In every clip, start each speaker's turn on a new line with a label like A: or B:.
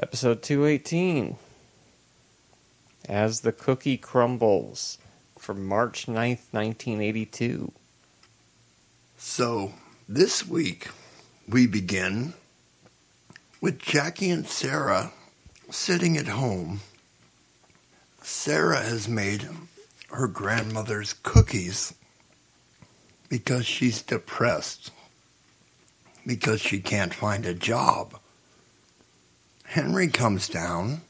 A: Episode 218 As the Cookie Crumbles from March 9th, 1982.
B: So, this week we begin with Jackie and Sara sitting at home. Sara has made her grandmother's cookies because she's depressed, because she can't find a job. Henry comes down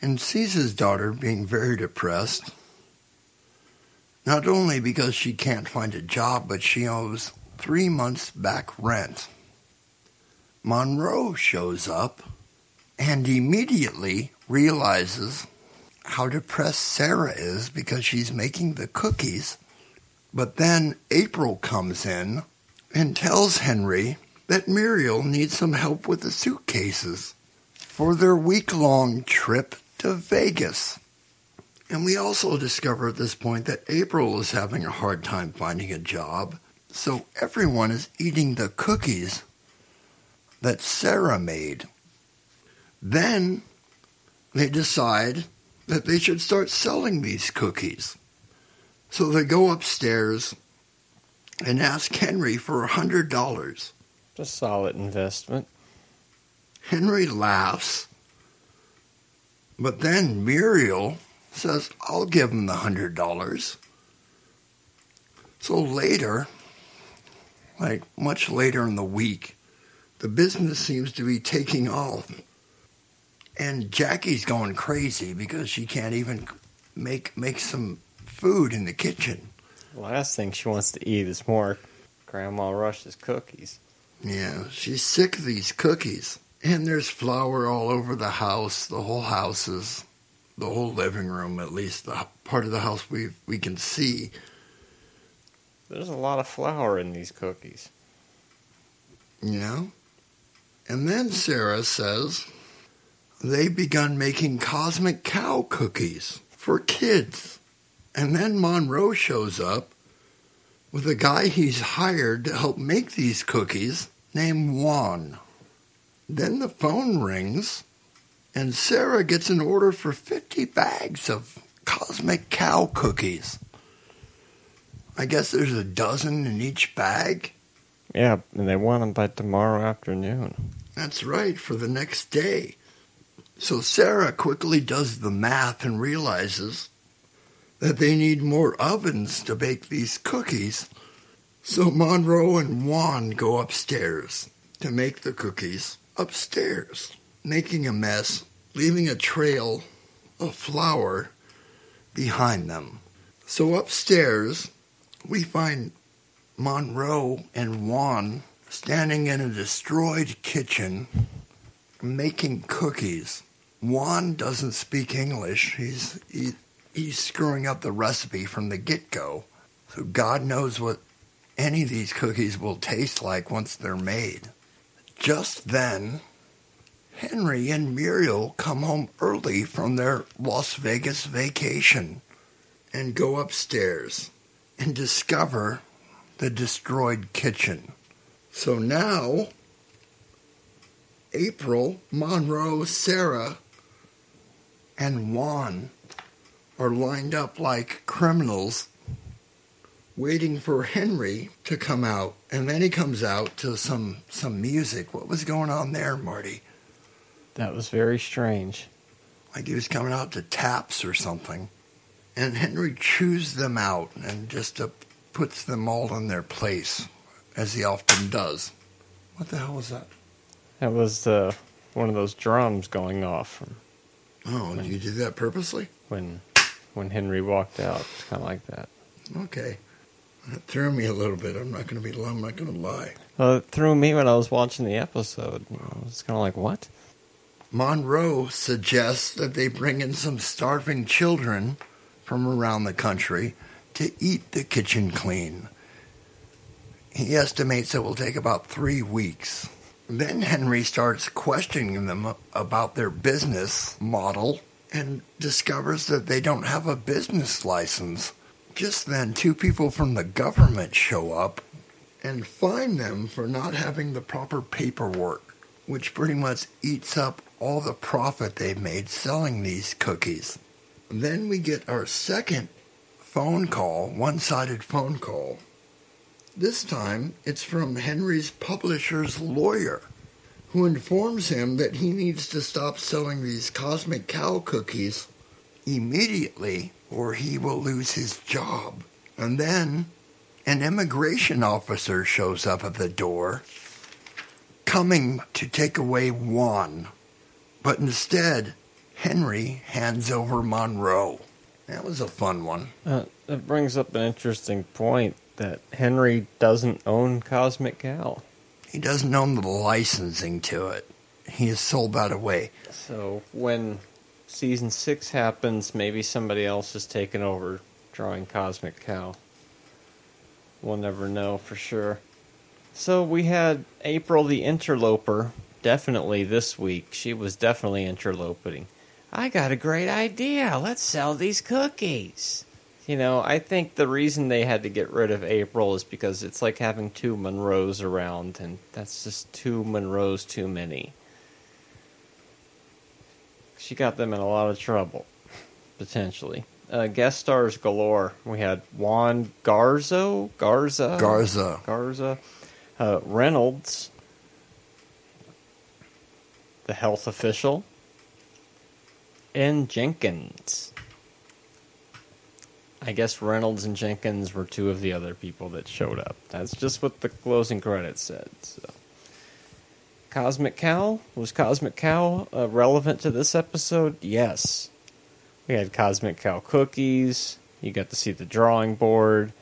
B: and sees his daughter being very depressed, not only because she can't find a job, but she owes three months back rent. Monroe shows up and immediately realizes how depressed Sara is because she's making the cookies. But then April comes in and tells Henry that Muriel needs some help with the suitcases for their week long trip to Vegas. And we also discover at this point that April is having a hard time finding a job, so everyone is eating the cookies that Sara made. Then they decide that they should start selling these cookies. So they go upstairs and ask Henry for a hundred dollars.
A: A solid investment.
B: Henry laughs, but then Muriel says, I'll give him the hundred dollars. So later, like much later in the week, the business seems to be taking off. And Jackie's going crazy because she can't even make make some food in the kitchen.
A: The last thing she wants to eat is more Grandma Rush's cookies.
B: Yeah, she's sick of these cookies. And there's flour all over the house. The whole house is, the whole living room, at least the part of the house we we can see.
A: There's a lot of flour in these cookies.
B: You know? And then Sara says they've begun making cosmic cow cookies for kids. And then Monroe shows up with a guy he's hired to help make these cookies named Juan. Then the phone rings, and Sara gets an order for 50 bags of cosmic cow cookies. I guess there's a dozen in each bag.
A: Yeah, and they want them by tomorrow afternoon.
B: That's right, for the next day. So Sara quickly does the math and realizes that they need more ovens to bake these cookies. So Monroe and Juan go upstairs to make the cookies upstairs, making a mess, leaving a trail of flour behind them. So upstairs, we find Monroe and Juan standing in a destroyed kitchen making cookies. Juan doesn't speak English. He's he, he's screwing up the recipe from the get-go. So God knows what any of these cookies will taste like once they're made. Just then, Henry and Muriel come home early from their Las Vegas vacation and go upstairs and discover the destroyed kitchen. So now, April, Monroe, Sara, and Juan are lined up like criminals waiting for Henry to come out. And then he comes out to some, some music. What was going on there, Marty?
A: That was very strange.
B: Like he was coming out to taps or something. And Henry chews them out and just uh, puts them all in their place, as he often does. What the hell was that?
A: That was uh, one of those drums going off from
B: Oh, did you do that purposely?
A: when when Henry walked out. It's kind of like that.
B: Okay. That threw me a little bit. I'm not going to be. I'm not going to lie.
A: Well, it threw me when I was watching the episode. I was kind of like, what?
B: Monroe suggests that they bring in some starving children from around the country to eat the kitchen clean. He estimates it will take about three weeks. Then Henry starts questioning them about their business model and discovers that they don't have a business license. Just then, two people from the government show up and fine them for not having the proper paperwork. which pretty much eats up all the profit they've made selling these cookies. Then we get our second phone call, one sided phone call. This time it's from Henry's publisher's lawyer, who informs him that he needs to stop selling these Cosmic Cow cookies immediately or he will lose his job. And then an immigration officer shows up at the door, coming to take away Juan. But instead, Henry hands over Monroe. That was a fun one.
A: Uh, that brings up an interesting point that Henry doesn't own Cosmic Cow.
B: He doesn't own the licensing to it. He has sold that away.
A: So when season six happens, maybe somebody else is taking over drawing Cosmic Cow. We'll never know for sure. So we had April the interloper definitely this week. She was definitely interloping. I got a great idea. Let's sell these cookies. You know, I think the reason they had to get rid of April is because it's like having two Monroes around, and that's just two Monroes too many. She got them in a lot of trouble, potentially. Uh, guest stars galore. We had Juan Garzo, Garza,
B: Garza.
A: Garza, uh, Reynolds, the health official, and Jenkins. I guess Reynolds and Jenkins were two of the other people that showed up. That's just what the closing credits said. So. Cosmic Cow was Cosmic Cow uh, relevant to this episode? Yes. We had Cosmic Cow cookies. You got to see the drawing board.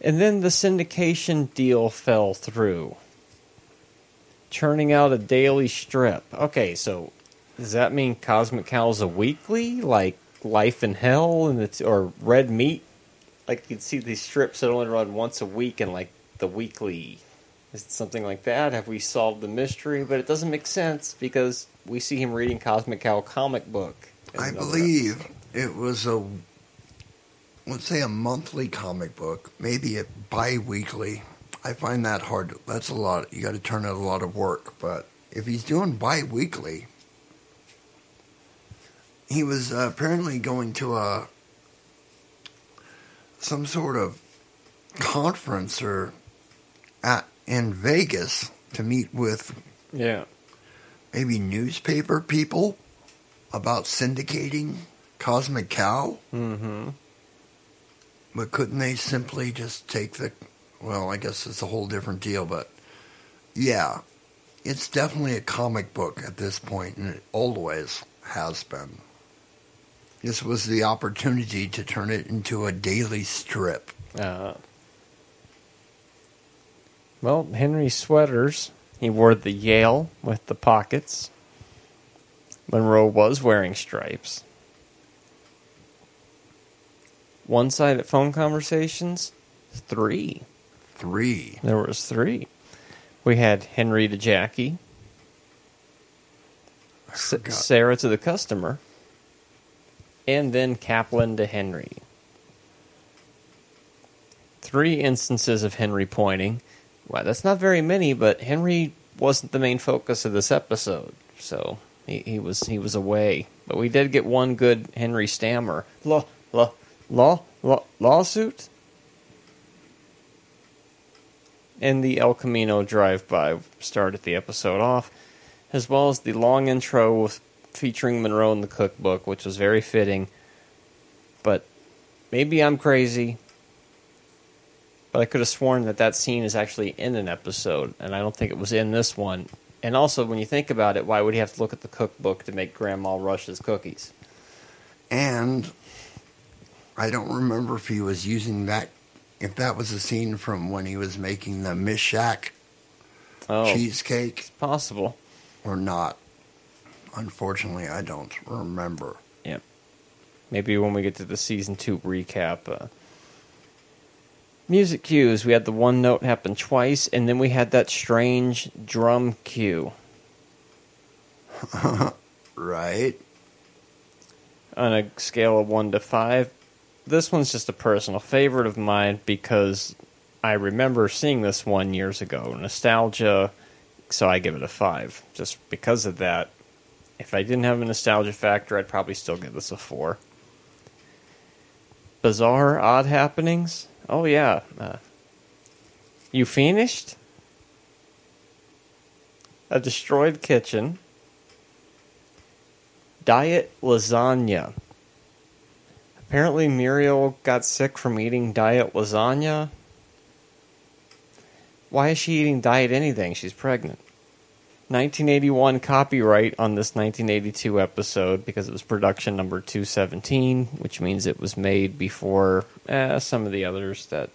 A: And then the syndication deal fell through. Churning out a daily strip. Okay, so does that mean Cosmic Cow's a weekly? Like Life in Hell and it's or Red Meat? Like you'd see these strips that only run once a week and like the weekly. Is it something like that? Have we solved the mystery? But it doesn't make sense because we see him reading Cosmic Cow comic book.
B: I believe
A: episode.
B: it was a, let's say, a monthly comic book, maybe a bi weekly. I find that hard. That's a lot. You got to turn out a lot of work. But if he's doing bi weekly, he was uh, apparently going to a some sort of conference or at in Vegas to meet with
A: Yeah.
B: maybe newspaper people about syndicating Cosmic Cow.
A: Mm-hmm.
B: But couldn't they simply just take the? Well, I guess it's a whole different deal. But yeah, it's definitely a comic book at this point, and it always has been. This was the opportunity to turn it into a daily strip.
A: Uh, well, Henry sweaters. He wore the Yale with the pockets. Monroe was wearing stripes. One sided phone conversations? Three.
B: Three.
A: There was three. We had Henry to Jackie, S-. Sara to the customer, and then Kaplan to Henry. Three instances of Henry pointing. Wow, that's not very many, but Henry wasn't the main focus of this episode, so he, he was he was away. But we did get one good Henry stammer. Law law law law lawsuit. And the El Camino drive-by started the episode off as well as the long intro with, featuring Monroe in the cookbook, which was very fitting. But maybe I'm crazy, but I could have sworn that that scene is actually in an episode, and I don't think it was in this one. And also, when you think about it, why would he have to look at the cookbook to make Grandma Rush's cookies?
B: And I don't remember if he was using that, if that was a scene from when he was making the Miss Shack
A: Oh,
B: cheesecake
A: possible.
B: or not. Unfortunately, I don't remember. Yep.
A: Maybe when we get to the season two recap. Uh, music cues. We had the one note happen twice, and then we had that strange drum cue.
B: Right?
A: on a scale of 1 to 5. This one's just a personal favorite of mine because I remember seeing this one years ago. Nostalgia so I give it a five. Just because of that. If I didn't have a nostalgia factor, I'd probably still give this a four. Bizarre, odd happenings. Oh yeah. Uh, you finished? A destroyed kitchen. Diet lasagna. Apparently, Muriel got sick from eating diet lasagna. Why is she eating diet anything? She's pregnant. 1981 copyright on this 1982 episode because it was production number 217, which means it was made before eh, some of the others that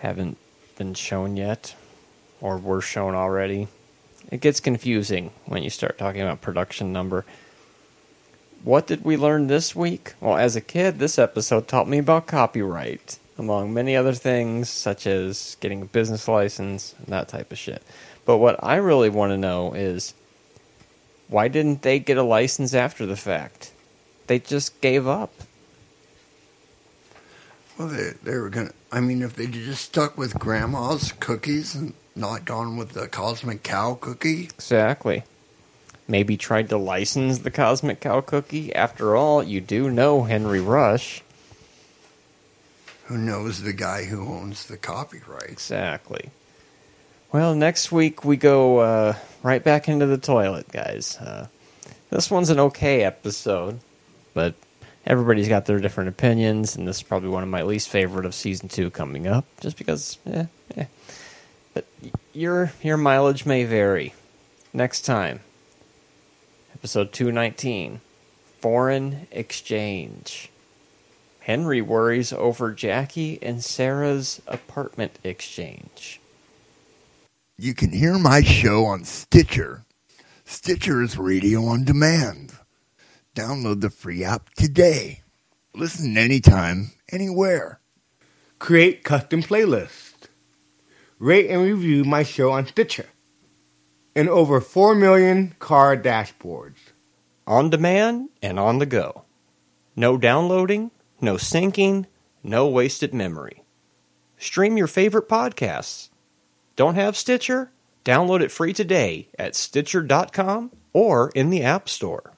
A: haven't been shown yet or were shown already. It gets confusing when you start talking about production number. What did we learn this week? Well, as a kid, this episode taught me about copyright, among many other things, such as getting a business license and that type of shit. But what I really want to know is why didn't they get a license after the fact? They just gave up.
B: Well, they, they were going to. I mean, if they just stuck with grandma's cookies and not gone with the Cosmic Cow cookie.
A: Exactly. Maybe tried to license the Cosmic Cow cookie. After all, you do know Henry Rush.
B: Who knows the guy who owns the copyright?
A: Exactly. Well, next week we go uh, right back into the toilet, guys. Uh, this one's an okay episode, but everybody's got their different opinions, and this is probably one of my least favorite of season two coming up, just because, eh, eh. But your your mileage may vary. Next time, episode two nineteen, foreign exchange. Henry worries over Jackie and Sara's apartment exchange.
B: You can hear my show on Stitcher. Stitcher is radio on demand. Download the free app today. Listen anytime, anywhere.
C: Create custom playlists. Rate and review my show on Stitcher. And over 4 million car dashboards.
A: On demand and on the go. No downloading, no syncing, no wasted memory. Stream your favorite podcasts don't have Stitcher? Download it free today at Stitcher.com or in the App Store.